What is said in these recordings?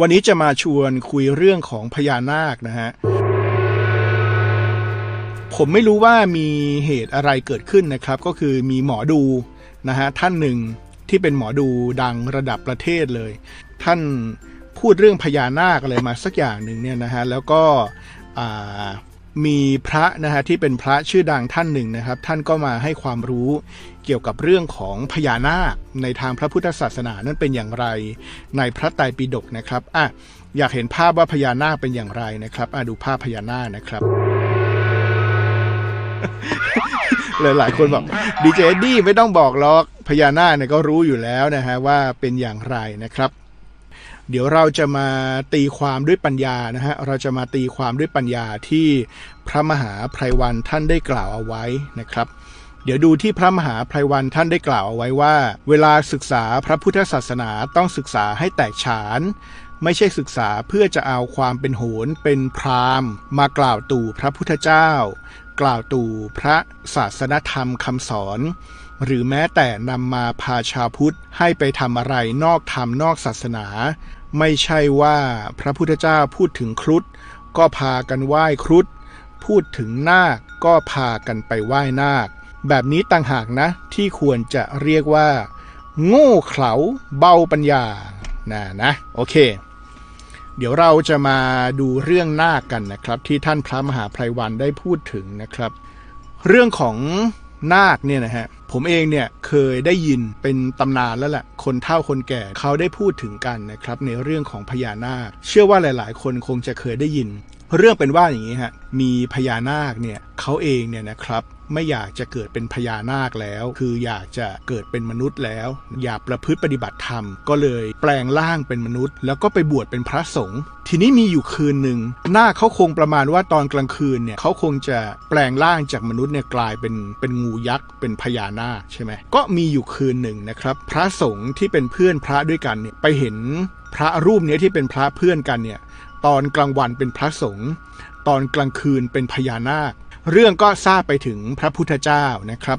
วันนี้จะมาชวนคุยเรื่องของพญานาคนะฮะ ผมไม่รู้ว่ามีเหตุอะไรเกิดขึ้นนะครับ ก็คือมีหมอดูนะฮะท่านหนึ่งที่เป็นหมอดูดังระดับประเทศเลย ท่านพูดเรื่องพญานาคอะไรมาสักอย่างหนึ่งเนี่ยนะฮะแล้วก็ มีพระนะฮะที่เป็นพระชื่อดังท่านหนึ่งนะครับ ท่านก็มาให้ความรู้เกี่ยวกับเรื่องของพญานาคในทางพระพุทธศาสนานั้นเป็นอย่างไรในพระไตรปิฎกนะครับอะอยากเห็นภาพว่าพญานาคเป็นอย่างไรนะครับอะดูภาพพญานาคนะครับหลายหลายคนบอกดีเจดี้ไม่ต้องบอกหรอกพญานาคเนี่ยก็รู้อยู่แล้วนะฮะว่าเป็นอย่างไรนะครับ เดี๋ยวเราจะมาตีความด้วยปัญญานะฮะเราจะมาตีความด้วยปัญญาที่พระมหาไพรวันท่านได้กล่าวเอาไว้นะครับ เดี๋ยวดูที่พระมหาไพรวันท่านได้กล่าวเอาไว้ว่า เวลาศึกษาพระพุทธศาสนาต้องศึกษาให้แตกฉาน ไม่ใช่ศึกษาเพื่อจะเอาความเป็นโหนเป็นพราหมณ์ มากล่าวตู่พระพุทธเจ้า กล่าวตู่พระศาสนธรรมคำสอนหรือแม้แต่นำมาพาชาวพุทธให้ไปทำอะไรนอกธรรมนอกศาสนา ไม่ใช่ว่าพระพุทธเจ้าพูดถึงครุฑก็พากันไหว้ครุฑพูดถึงนาคก็พากันไปไหว้นาค แบบนี้ต่างหากนะที่ควรจะเรียกว่า โง่เขลาเบาปัญญานะนะโอเค เดี๋ยวเราจะมาดูเรื่องนาคกันนะครับ ที่ท่านพระมหาไพรวันได้พูดถึงนะครับ เรื่องของนาคเนี่ยนะฮะ ผมเองเนี่ยเคยได้ยินเป็นตำนานแล้วแหละคนเฒ่าคนแก่เขาได้พูดถึงกันนะครับในเรื่องของพญานาค เชื่อว่าหลาย ๆ คนคงจะเคยได้ยิน เรื่องเป็นว่าอย่างนี้ฮะมีพญานาคเนี่ยเขาเองเนี่ยนะครับ ไม่อยากจะเกิดเป็นพญานาคแล้ว คืออยากจะเกิดเป็นมนุษย์แล้ว อยากประพฤติปฏิบัติธรรม ก็เลยแปลงร่างเป็นมนุษย์ แล้วก็ไปบวชเป็นพระสงฆ์ทีนี้มีอยู่คืนหนึ่งนาคเขาคงประมาณว่าตอนกลางคืนเนี่ยเขาคงจะแปลงร่างจากมนุษย์เนี่ยกลายเป็นเป็นงูยักษ์เป็นพญานาคใช่ไหมก็มีอยู่คืนหนึ่งนะครับ พระสงฆ์ที่เป็นเพื่อนพระด้วยกันเนี่ยไปเห็นพระรูปเนี้ยที่เป็นพระเพื่อนกันเนี่ยตอนกลางวันเป็นพระสงฆ์ตอนกลางคืนเป็นพญานาค เรื่องก็ทราบไปถึงพระพุทธเจ้านะครับ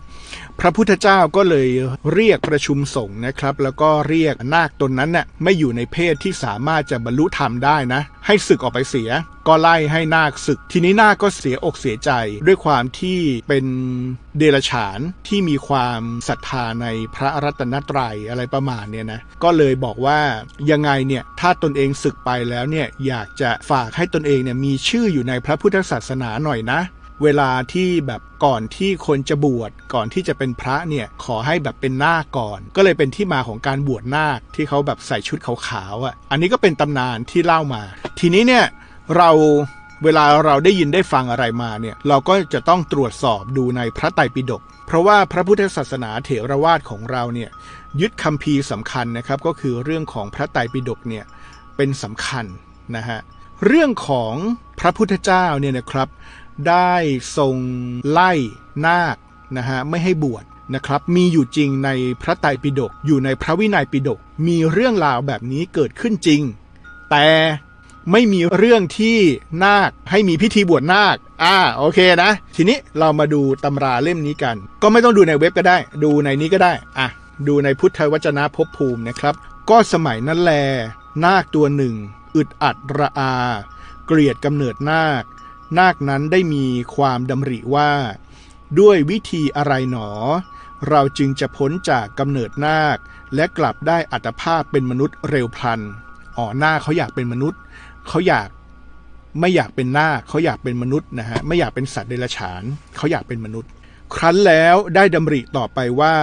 พระพุทธเจ้าก็เลยเรียกประชุมสงฆ์นะครับ แล้วก็เรียกนาคตนนั้นน่ะไม่อยู่ในเพศที่สามารถจะบรรลุธรรมได้นะ ให้ศึกออกไปเสีย ก็ไล่ให้นาคศึก ทีนี้นาคก็เสียอกเสียใจ ด้วยความที่เป็นเดรัจฉานที่มีความศรัทธาในพระรัตนตรัยอะไรประมาณเนี่ยนะก็เลยบอกว่ายังไงเนี่ยถ้าตนเองศึกไปแล้วเนี่ยอยากจะฝากให้ตนเองเนี่ยมีชื่ออยู่ในพระพุทธศาสนาหน่อยนะ เวลาที่แบบก่อนที่คนจะบวชก่อนที่จะเป็นพระเนี่ยขอให้แบบเป็นนาคก่อน ก็เลยเป็นที่มาของการบวชนาคที่เขาแบบใส่ชุดขาวๆอะ อันนี้ก็เป็นตำนานที่เล่ามา ทีนี้เนี่ยเราเวลาเราได้ยินได้ฟังอะไรมาเนี่ยเราก็จะต้องตรวจสอบดูในพระไตรปิฎกเพราะว่าพระพุทธศาสนาเถรวาทของเราเนี่ยยึดคัมภีร์สำคัญนะครับก็คือเรื่องของพระไตรปิฎกเนี่ยเป็นสำคัญนะฮะเรื่องของพระพุทธเจ้าเนี่ยนะครับ ได้ทรงไล่นาคนะฮะไม่ให้บวชนะครับมีอยู่จริงในพระไตรปิฎกอยู่ในพระวินัยปิฎกมีเรื่องราวแบบนี้เกิดขึ้นจริง แต่ไม่มีเรื่องที่นาคให้มีพิธีบวชนาค อ่า โอเคนะ ทีนี้เรามาดูตำราเล่มนี้กัน ก็ไม่ต้องดูในเว็บก็ได้ ดูในนี้ก็ได้ อะ ดูในพุทธวจนะภพภูมินะครับ ก็สมัยนั้นแล นาคตัวหนึ่ง อึดอัดระอา เกลียดกำเนิดนาค นาคนั้นได้มีความดำริว่า ด้วยวิธีอะไรหนอ เราจึงจะพ้นจากกำเนิดนาค และกลับได้อัตภาพเป็นมนุษย์เร็วพลันอ๋อหน้าเขาอยากเป็นมนุษย์ เขาอยากไม่อยากเป็นนาคเขาอยากเป็นมนุษย์นะฮะไม่อยากเป็นสัตว์เดรัจฉานเขาอยากเป็นมนุษย์ ครั้นแล้วได้ดำริต่อไปว่า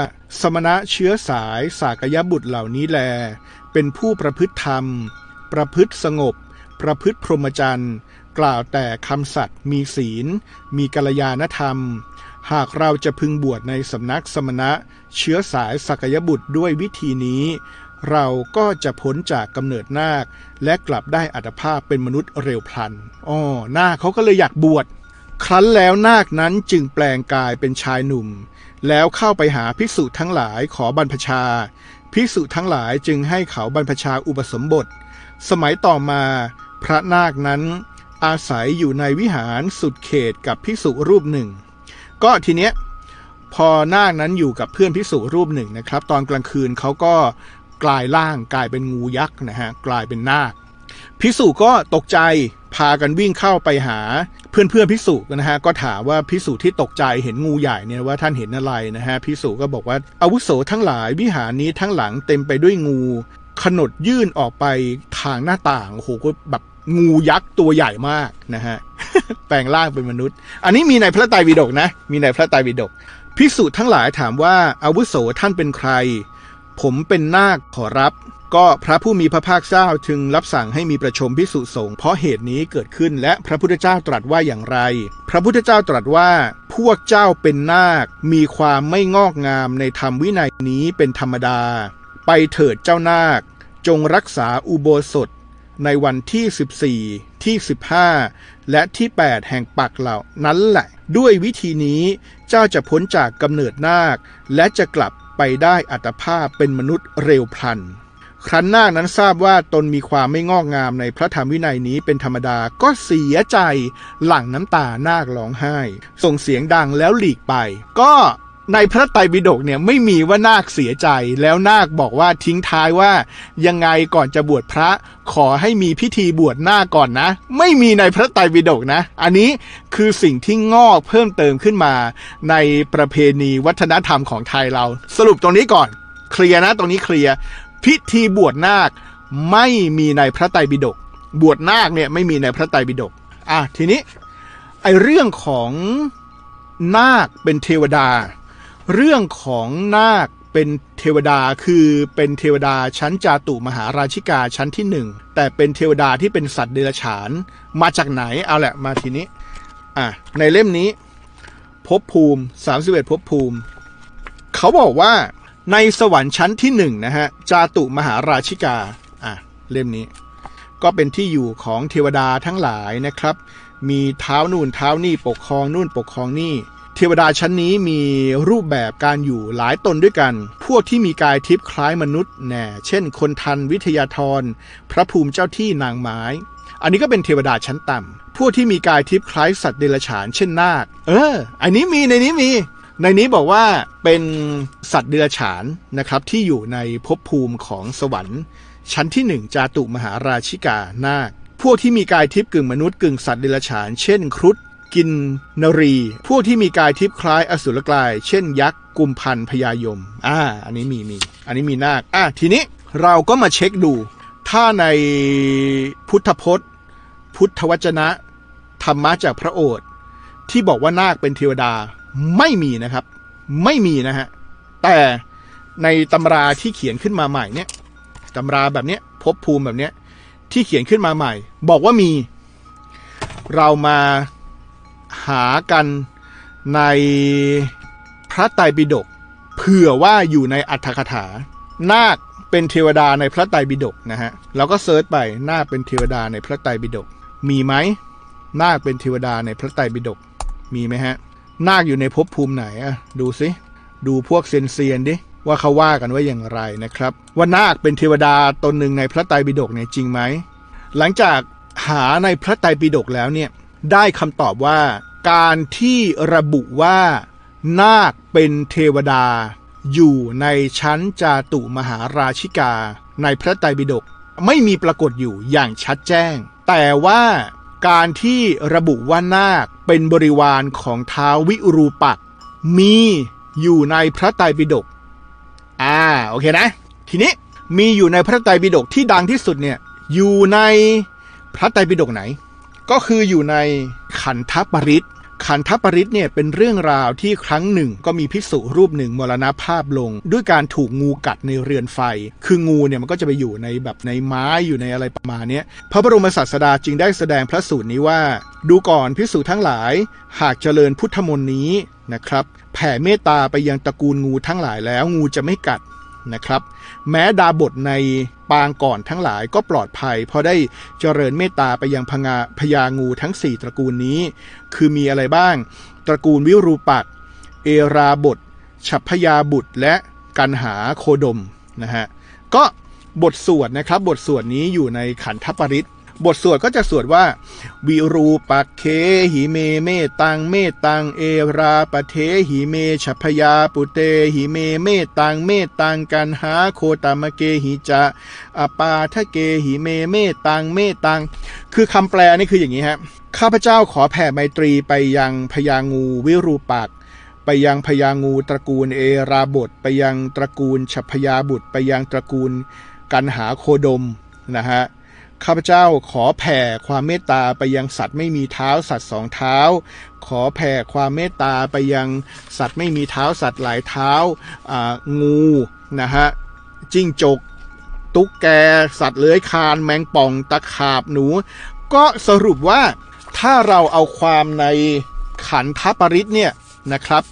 สมณะเชื้อสายสากยบุตรเหล่านี้แล เป็นผู้ประพฤติธรรม ประพฤติสงบ ประพฤติพรหมจรรย์ กล่าวแต่คำสัตย์มีศีล มีกัลยาณธรรม หากเราจะพึงบวชในสำนักสมณะ เชื้อสายสักยบุตรด้วยวิธีนี้ เราก็จะพ้นจากกำเนิดนาค และกลับได้อัตภาพเป็นมนุษย์เร็วพลันอ๋อนาคเขาก็เลยอยากบวชครั้นแล้วนาคนั้นจึงแปลงกายเป็นชายหนุ่ม แล้วเข้าไปหาภิกษุทั้งหลายขอบรรพชา ภิกษุทั้งหลายจึงให้เขาบรรพชาอุปสมบท สมัยต่อมา พระนาคนั้น อาศัยอยู่ในวิหารสุดเขตกับภิกษุรูปหนึ่ง ก็ทีเนี้ยพอนาคนั้นอยู่กับเพื่อนภิกษุรูปหนึ่งนะครับ ตอนกลางคืนเขาก็กลายร่างกลายเป็นงูยักษ์นะฮะกลายเป็นนาคภิกษุก็ตกใจพากันวิ่งเข้าไปหาเพื่อนเพื่อนภิกษุนะฮะก็ถามว่าภิกษุที่ตกใจเห็นงูใหญ่เนี่ยว่าท่านเห็นอะไรนะฮะภิกษุก็บอกว่าอาวุโสทั้งหลายวิหารนี้ทั้งหลังเต็มไปด้วยงู ขนดยื่นออกไปทางหน้าต่างโอ้โหก็แบบ งูยักษ์ตัวใหญ่มากนะฮะแปลงร่างเป็นมนุษย์ อันนี้มีในพระไตรปิฎกนะ มีในพระไตรปิฎกภิกษุทั้งหลายถามว่าอาวุโสท่านเป็นใคร ผมเป็นนาคขอรับ ก็พระผู้มีพระภาคเจ้าจึงรับสั่งให้มีประชมภิกษุสงฆ์เพราะเหตุนี้เกิดขึ้นและพระพุทธเจ้าตรัสว่าอย่างไร พระพุทธเจ้าตรัสว่า พวกเจ้าเป็นนาค มีความไม่งอกงามในธรรมวินัยนี้เป็นธรรมดา ไปเถิดเจ้านาค จงรักษาอุโบสถ ในวันที่ 14 ที่ 15 และที่ 8 แห่งปักเหล่านั้นแหละ ด้วยวิธีนี้เจ้าจะพ้นจากกำเนิดนาค และจะกลับไปได้อัตภาพเป็นมนุษย์เร็วพลัน ครั้นนาคนั้นทราบว่าตนมีความไม่งอกงามในพระธรรมวินัยนี้เป็นธรรมดาก็เสียใจหลั่งน้ำตานาคร้องไห้ ส่งเสียงดังแล้วหลีกไป ก็ ในพระไตรปิฎกเนี่ยไม่มีว่านาคเสียใจแล้วนาคบอกว่าทิ้งท้ายว่า ยังไงก่อนจะบวชพระขอให้มีพิธีบวชหน้าคก่อนนะ ไม่มีในพระไตรปิฎกนะ อันนี้คือสิ่งที่งอกเพิ่มเติมขึ้นมาในประเพณีวัฒนธรรมของไทยเรา สรุปตรงนี้ก่อน เคลียร์นะตรงนี้เคลียร์พิธีบวชนาคไม่มีในพระไตรปิฎกบวชนาคเนี่ยไม่มีในพระไตรปิฎกอะทีนี้ไอเรื่องของนาคเป็นเทวดา เรื่องของนาคเป็นเทวดาคือเป็นเทวดาชั้นจาตุมหาราชิกาชั้นที่หนึ่งแต่เป็นเทวดาที่เป็นสัตว์เดรัจฉาน มาจากไหนเอาแหละมาทีนี้อะในเล่มนี้ภพภูมิ 31ภพภูมิ เขาบอกว่าในสวรรค์ชั้นที่หนึ่งนะฮะจาตุมหาราชิกาอะเล่มนี้ ก็เป็นที่อยู่ของเทวดาทั้งหลายนะครับ มีเท้านู่นเท้านี่ปกครองนู่นปกครองนี่ เทวดาชั้นนี้มีรูปแบบการอยู่หลายตนด้วยกัน พวกที่มีกายทิพย์คล้ายมนุษย์แน่ เช่น คนทันวิทยาธร พระภูมิเจ้าที่นางไม้ อันนี้ก็เป็นเทวดาชั้นต่ำ พวกที่มีกายทิพย์คล้ายสัตว์เดรัจฉาน เช่นนาค เออ อันนี้มีในนี้มี ในนี้บอกว่าเป็นสัตว์เดรัจฉานนะครับที่อยู่ในภพภูมิของสวรรค์ ชั้นที่หนึ่งจาตุมหาราชิกานาค พวกที่มีกายทิพย์กึ่งมนุษย์กึ่งสัตว์เดรัจฉาน เช่น ครุฑ กินนรี พวกที่มีกายทิพย์คล้ายอสุรกาย เช่นยักษ์กุมพันพยายม อ่า อันนี้มีมี อันนี้มีนาค อะทีนี้เราก็มาเช็คดู ถ้าในพุทธพจน์ พุทธวจนะ ธรรมะจากพระโอษฐ์ที่บอกว่านาคเป็นเทวดาไม่มีนะครับ ไม่มีนะฮะ แต่ในตำราที่เขียนขึ้นมาใหม่เนี่ยตำราแบบเนี้ยภพภูมิแบบเนี้ยที่เขียนขึ้นมาใหม่ บอกว่ามี เรามา หากันในพระไตรปิฎกเผื่อว่าอยู่ในอัตถกถา นาคเป็นเทวดาในพระไตรปิฎกนะฮะเราก็เซิร์ชไปนาคเป็นเทวดาในพระไตรปิฎกมีไหมนาคเป็นเทวดาในพระไตรปิฎกมีไหมฮะ นาคอยู่ในภพภูมิไหนอะดูสิดูพวกเซนเซียนดิว่าเขาว่ากันว่าอย่างไรนะครับ ว่านาคเป็นเทวดาตนหนึ่งในพระไตรปิฎกเนี่ยจริงไหมหลังจากหาในพระไตรปิฎกแล้วเนี่ยได้คำตอบว่า การที่ระบุว่า นาคเป็นเทวดา อยู่ในชั้นจาตุมหาราชิกา ในพระไตรปิฎกไม่มีปรากฏอยู่อย่างชัดแจ้ง แต่ว่าการที่ระบุว่านาคเป็นบริวารของท้าววิรูปักษ์มีอยู่ในพระไตรปิฎกอ่าโอเคนะ ทีนี้มีอยู่ในพระไตรปิฎกที่ดังที่สุดเนี่ยอยู่ในพระไตรปิฎกไหน ก็คืออยู่ในขันธปริตขันธปริตเนี่ยเป็นเรื่องราวที่ครั้งหนึ่งก็มีภิกษุรูปหนึ่งมรณภาพลง ด้วยการถูกงูกัดในเรือนไฟ คืองูเนี่ยมันก็จะไปอยู่ในแบบในไม้อยู่ในอะไรประมาณนี้พระบรมศาสดาจึงได้แสดงพระสูตรนี้ว่า ดูก่อนภิกษุทั้งหลาย หากเจริญพุทธมนต์นี้นะครับ แผ่เมตตาไปยังตระกูลงูทั้งหลายแล้วงูจะไม่กัด นะครับ แม้ดาบทในปางก่อนทั้งหลายก็ปลอดภัย เพราะได้เจริญเมตตาไปยังพงาพญางูทั้ง 4 ตระกูลนี้ คือมีอะไรบ้าง ตระกูลวิรูปักเอราบทฉัพยาบุตรและกันหาโคดมนะฮะก็บทสวดนะครับบทสวดนี้อยู่ในขันธปริศ บทสวดก็จะสวดว่า วิรูปักเขหิเมเมตตังเมตตังเอราปะเถหิเมฉัพยาปุตเตหิเมเมตตังเมตตังกัณหาโคตะมะเกหิจะ อะปาทะเกหิเมเมตตังเมตตัง คือคำแปลนี่คืออย่างนี้ฮะข้าพเจ้าขอแผ่ไมตรีไปยังพญางูวิรูปักไปยังพญางูตระกูลเอราบท ไปยังตระกูลฉัพยาบุตร ไปยังตระกูลกันหาโคดมนะฮะ ข้าพเจ้าขอแผ่ความเมตตาไปยังสัตว์ไม่มีเท้าสัตว์สองเท้า ขอแผ่ความเมตตาไปยังสัตว์ไม่มีเท้าสัตว์หลายเท้างูนะฮะจิ้งจก ตุ๊กแก สัตว์เลื้อยคลานแมงป่องตะขาบหนู ก็สรุปว่าถ้าเราเอาความในขันธปริตเนี่ยนะครับ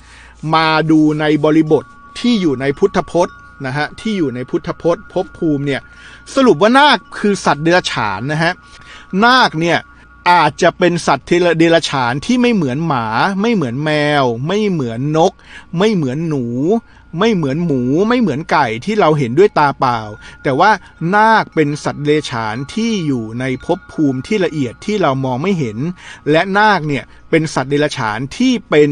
มาดูในบริบทที่อยู่ในพุทธพจน์นะฮะที่อยู่ในพุทธพจน์ภพภูมิเนี่ย สรุปว่านาคคือสัตว์เดรัจฉานนะฮะนาคเนี่ยอาจจะเป็นสัตว์เดรัจฉานที่ไม่เหมือนหมา ไม่เหมือนแมว ไม่เหมือนนก ไม่เหมือนหนู ไม่เหมือนหมู ไม่เหมือนไก่ที่เราเห็นด้วยตาเปล่า แต่ว่านาคเป็นสัตว์เดรัจฉานที่อยู่ในภพภูมิที่ละเอียดที่เรามองไม่เห็น และนาคเนี่ยเป็นสัตว์เดรัจฉานที่เป็น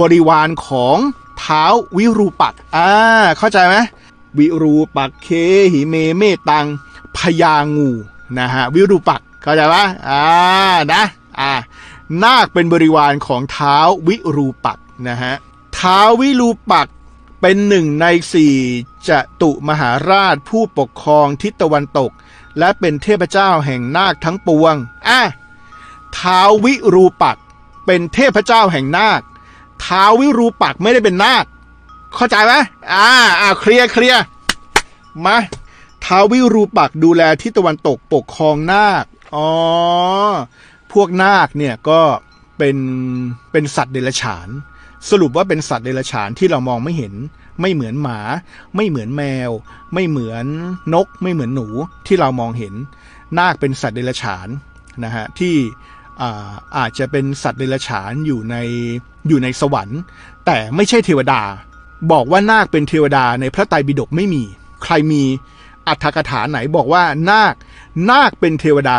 บริวารของเท้าวิรูปักษ์อ่าเข้าใจไหม วิรูปักเคหิเมเมตังพญางูนะฮะวิรูปักเข้าใจปะอ่านะอ่านาคเป็นบริวารของเท้าวิรูปักนะฮะเท้าวิรูปักเป็นหนึ่งในสี่จะตุมหาราชผู้ปกครองทิศตะวันตก และเป็นเทพเจ้าแห่งนาคทั้งปวงอะท้าวิรูปักเป็นเทพเจ้าแห่งนาคท้าวิรูปักไม่ได้เป็นนาค เข้าใจไหมอ่าอ่าเคลียร์เคลียร์มาท้าวิรูปักษ์ดูแลทิศตะวันตกปกครองนาคอ๋อพวกนาคเนี่ยก็เป็นเป็นสัตว์เดรัจฉาน สรุปว่าเป็นสัตว์เดรัจฉานที่เรามองไม่เห็น ไม่เหมือนหมา ไม่เหมือนแมว ไม่เหมือนนก ไม่เหมือนหนูที่เรามองเห็น นาคเป็นสัตว์เดรัจฉานนะฮะที่อาอาจจะเป็นสัตว์เดรัจฉานอยู่ในอยู่ในสวรรค์ แต่ไม่ใช่เทวดา บอกว่านาคเป็นเทวดาในพระไตรปิฎกไม่มี ใครมีอัตถกถาไหนบอกว่านาค นาคเป็นเทวดา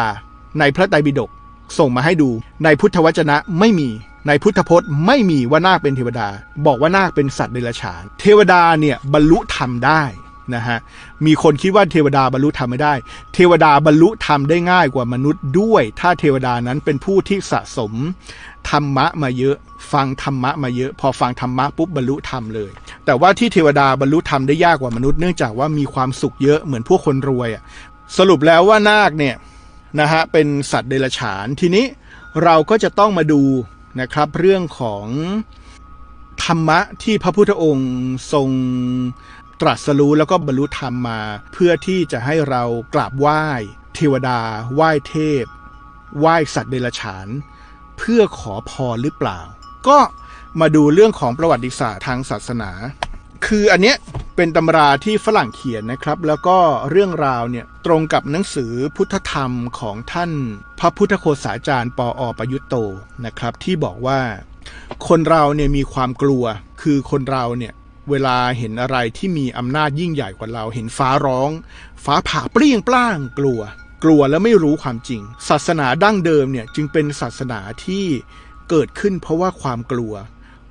ในพระไตรปิฎกส่งมาให้ดู ในพุทธวจนะไม่มี ในพุทธพจน์ไม่มีว่านาคเป็นเทวดา บอกว่านาคเป็นสัตว์เดรัจฉาน เทวดาเนี่ยบรรลุธรรมได้ นะฮะมีคนคิดว่าเทวดาบรรลุธรรมไม่ได้ เทวดาบรรลุธรรมได้ง่ายกว่ามนุษย์ด้วย ถ้าเทวดานั้นเป็นผู้ที่สะสมธรรมะมาเยอะ ฟังธรรมะมาเยอะ พอฟังธรรมะปุ๊บบรรลุธรรมเลย แต่ว่าที่เทวดาบรรลุธรรมได้ยากกว่ามนุษย์เนื่องจากว่ามีความสุขเยอะเหมือนพวกคนรวยอะสรุปแล้วว่านาคเนี่ยนะฮะเป็นสัตว์เดรัจฉานทีนี้เราก็จะต้องมาดูนะครับเรื่องของธรรมะที่พระพุทธองค์ทรง ตรัสรู้แล้วก็บรรลุธรรมมา เพื่อที่จะให้เรากราบไหว้เทวดา ไหว้เทพ ไหว้สัตว์เดรัจฉาน เพื่อขอพรหรือเปล่า ก็มาดูเรื่องของประวัติศาสตร์ทางศาสนา คืออันเนี้ยเป็นตำราที่ฝรั่งเขียนนะครับ แล้วก็เรื่องราวเนี่ยตรงกับหนังสือพุทธธรรมของท่าน พระพุทธโฆษาจารย์ปออประยุตโตนะครับ ที่บอกว่า คนเราเนี่ยมีความกลัว คือคนเราเนี่ย เวลาเห็นอะไรที่มีอำนาจยิ่งใหญ่กว่าเรา เห็นฟ้าร้อง ฟ้าผ่าเปรี้ยงปล้างกลัว กลัวแล้วไม่รู้ความจริง ศาสนาดั้งเดิมเนี่ยจึงเป็นศาสนาที่เกิดขึ้นเพราะว่าความกลัว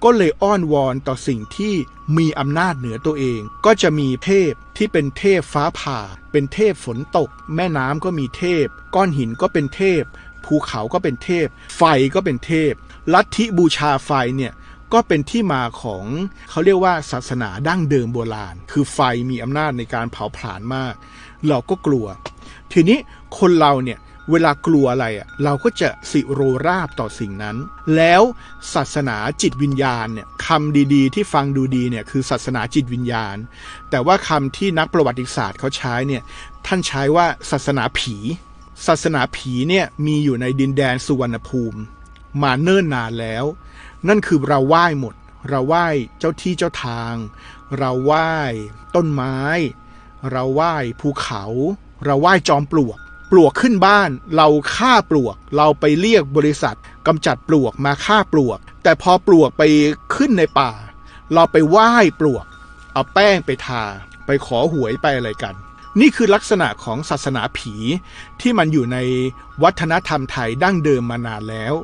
ก็เลยอ้อนวอนต่อสิ่งที่มีอำนาจเหนือตัวเอง ก็จะมีเทพที่เป็นเทพฟ้าผ่า เป็นเทพฝนตก แม่น้ำก็มีเทพ ก้อนหินก็เป็นเทพ ภูเขาก็เป็นเทพ ไฟก็เป็นเทพ ลัทธิบูชาไฟเนี่ย ก็เป็นที่มาของเขาเรียกว่าศาสนาดั้งเดิมโบราณ คือไฟมีอำนาจในการเผาผลาญมาก เราก็กลัว ทีนี้คนเราเนี่ยเวลากลัวอะไรอะเราก็จะสิโรราบต่อสิ่งนั้น แล้วศาสนาจิตวิญญาณเนี่ยคำดีๆ ที่ฟังดูดีเนี่ยคือศาสนาจิตวิญญาณ แต่ว่าคำที่นักประวัติศาสตร์เขาใช้เนี่ยท่านใช้ว่าศาสนาผี ศาสนาผีเนี่ยมีอยู่ในดินแดนสุวรรณภูมิ มาเนิ่นนานแล้ว นั่นคือเราไหว้หมด เราไหว้เจ้าที่เจ้าทาง เราไหว้ต้นไม้ เราไหว้ภูเขา เราไหว้จอมปลวก ปลวกขึ้นบ้าน เราฆ่าปลวก เราไปเรียกบริษัทกำจัดปลวกมาฆ่าปลวก แต่พอปลวกไปขึ้นในป่า เราไปไหว้ปลวก เอาแป้งไปทา ไปขอหวยไปอะไรกันนี่คือลักษณะของศาสนาผีที่มันอยู่ในวัฒนธรรมไทยดั้งเดิมมานานแล้ว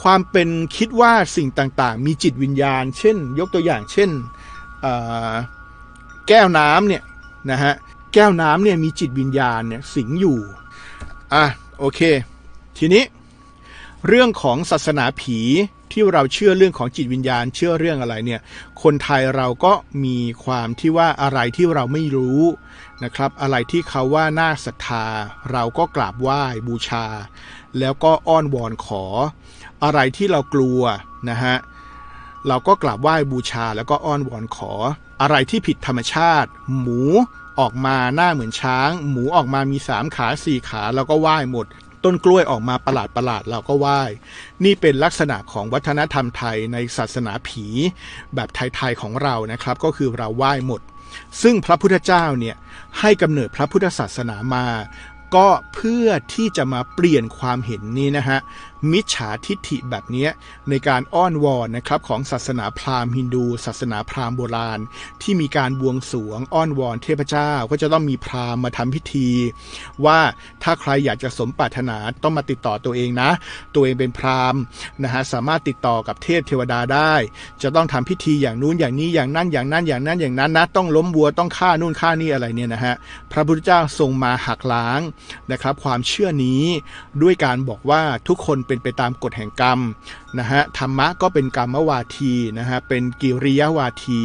ความเป็นคิดว่าสิ่งต่างๆ มีจิตวิญญาณ เช่น ยกตัวอย่างเช่นแก้วน้ำเนี่ยนะฮะแก้วน้ำเนี่ยมีจิตวิญญาณเนี่ยสิงอยู่อะโอเค ทีนี้เรื่องของศาสนาผีที่เราเชื่อเรื่องของจิตวิญญาณ เชื่อเรื่องอะไรเนี่ย คนไทยเราก็มีความที่ว่าอะไรที่เราไม่รู้นะครับ อะไรที่เขาว่าน่าศรัทธา เราก็กราบไหว้บูชา แล้วก็อ้อนวอนขอ อะไรที่เรากลัวนะฮะเราก็กราบไหว้บูชาแล้วก็อ้อนวอนขอ อะไรที่ผิดธรรมชาติ หมูออกมาหน้าเหมือนช้าง หมูออกมามีสามขาสี่ขาแล้วก็ไหว้หมด ต้นกล้วยออกมาประหลาดประหลาดเราก็ไหว้ นี่เป็นลักษณะของวัฒนธรรมไทยในศาสนาผี แบบไทยๆของเรานะครับ ก็คือเราไหว้หมด ซึ่งพระพุทธเจ้าเนี่ยให้กำเนิดพระพุทธศาสนามา ก็เพื่อที่จะมาเปลี่ยนความเห็นนี้นะฮะ มิจฉาทิฏฐิแบบนี้ในการอ้อนวอนนะครับของศาสนาพราหมณ์ฮินดู ศาสนาพราหมณ์โบราณ ที่มีการบวงสรวงอ้อนวอนเทพเจ้าก็จะต้องมีพราหมณ์มาทำพิธี ว่าถ้าใครอยากจะสมปรารถนาต้องมาติดต่อตัวเองนะ ตัวเองเป็นพราหมณ์นะฮะสามารถติดต่อกับเทพเทวดาได้ จะต้องทำพิธีอย่างนู้นอย่างนี้อย่างนั้นอย่างนั้นอย่างนั้นอย่างนั้นนะต้องล้มวัวต้องฆ่านู่นฆ่านี่อะไรเนี่ยนะฮะพระพุทธเจ้าทรงมาหักล้างนะครับความเชื่อนี้ด้วยการบอกว่าทุกคนเป็นไปตามกฎแห่งกรรมนะฮะธรรมะก็เป็นกรรมวาทีนะฮะเป็นกิริยาวาที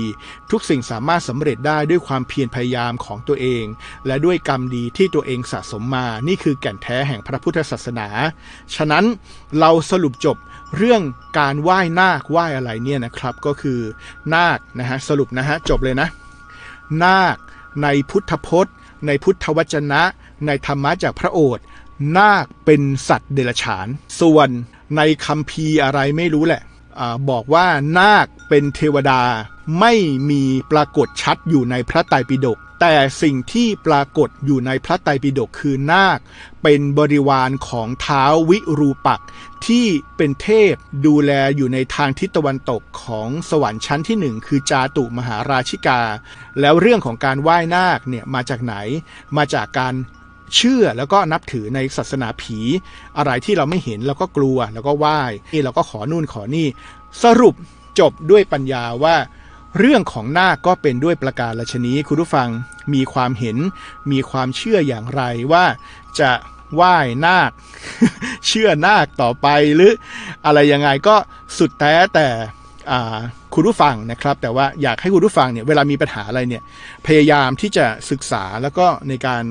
ทุกสิ่งสามารถสำเร็จได้ด้วยความเพียรพยายามของตัวเอง และด้วยกรรมดีที่ตัวเองสะสมมา นี่คือแก่นแท้แห่งพระพุทธศาสนา ฉะนั้นเราสรุปจบเรื่องการไหว้นาคไหว้อะไรเนี่ยนะครับก็คือนาคนะฮะสรุปนะฮะจบเลยนะ นาคในพุทธพจน์ ในพุทธวจนะ ในธรรมะจากพระโอษฐ์ นาคเป็นสัตว์เดรัจฉาน ส่วนในคำพีอะไรไม่รู้แหละอบอกว่านาคเป็นเทวดาไม่มีปรากฏชัดอยู่ในพระไตรปิฎกแต่สิ่งที่ปรากฏอยู่ในพระไตรปิฎกคือนาค เป็นบริวารของเท้าวิรูปัก ที่เป็นเทพดูแลอยู่ในทางทิศตะวันตกของสวรรค์ชั้นที่หนึ่งคือจาตุมหาราชิกา แล้วเรื่องของการไหว้นาคเนี่ยมาจากไหน มาจากการ เชื่อแล้วก็นับถือในศาสนาผี อะไรที่เราไม่เห็นเราก็กลัวแล้วก็ไหว้นี่เราก็ขอนู่นขอนี่ สรุปจบด้วยปัญญาว่าเรื่องของนาคก็เป็นด้วยประการละชนี้คุณผู้ฟังมีความเห็น มีความเชื่ออย่างไรว่าจะไหว้นาค เชื่อนาคต่อไปหรือ อะไรยังไงก็สุดแท้แต่ คุณผู้ฟังนะครับ แต่ว่าอยากให้คุณผู้ฟังเนี่ยเวลามีปัญหาอะไรเนี่ยพยายามที่จะศึกษาแล้วก็ในการ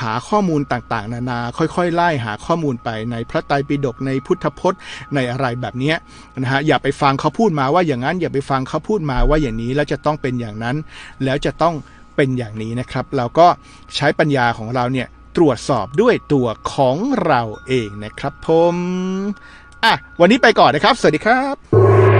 หาข้อมูลต่างๆ นานา ค่อยๆ ไล่หาข้อมูลไปในพระไตรปิฎกในพุทธพจน์ในอะไรแบบนี้นะฮะอย่าไปฟังเขาพูดมาว่าอย่างนั้น อย่าไปฟังเขาพูดมาว่าอย่างนี้แล้วจะต้องเป็นอย่างนั้น แล้วจะต้องเป็นอย่างนี้นะครับ เราก็ใช้ปัญญาของเราเนี่ยตรวจสอบด้วยตัวของเราเองนะครับผมอะวันนี้ไปก่อนนะครับ สวัสดีครับ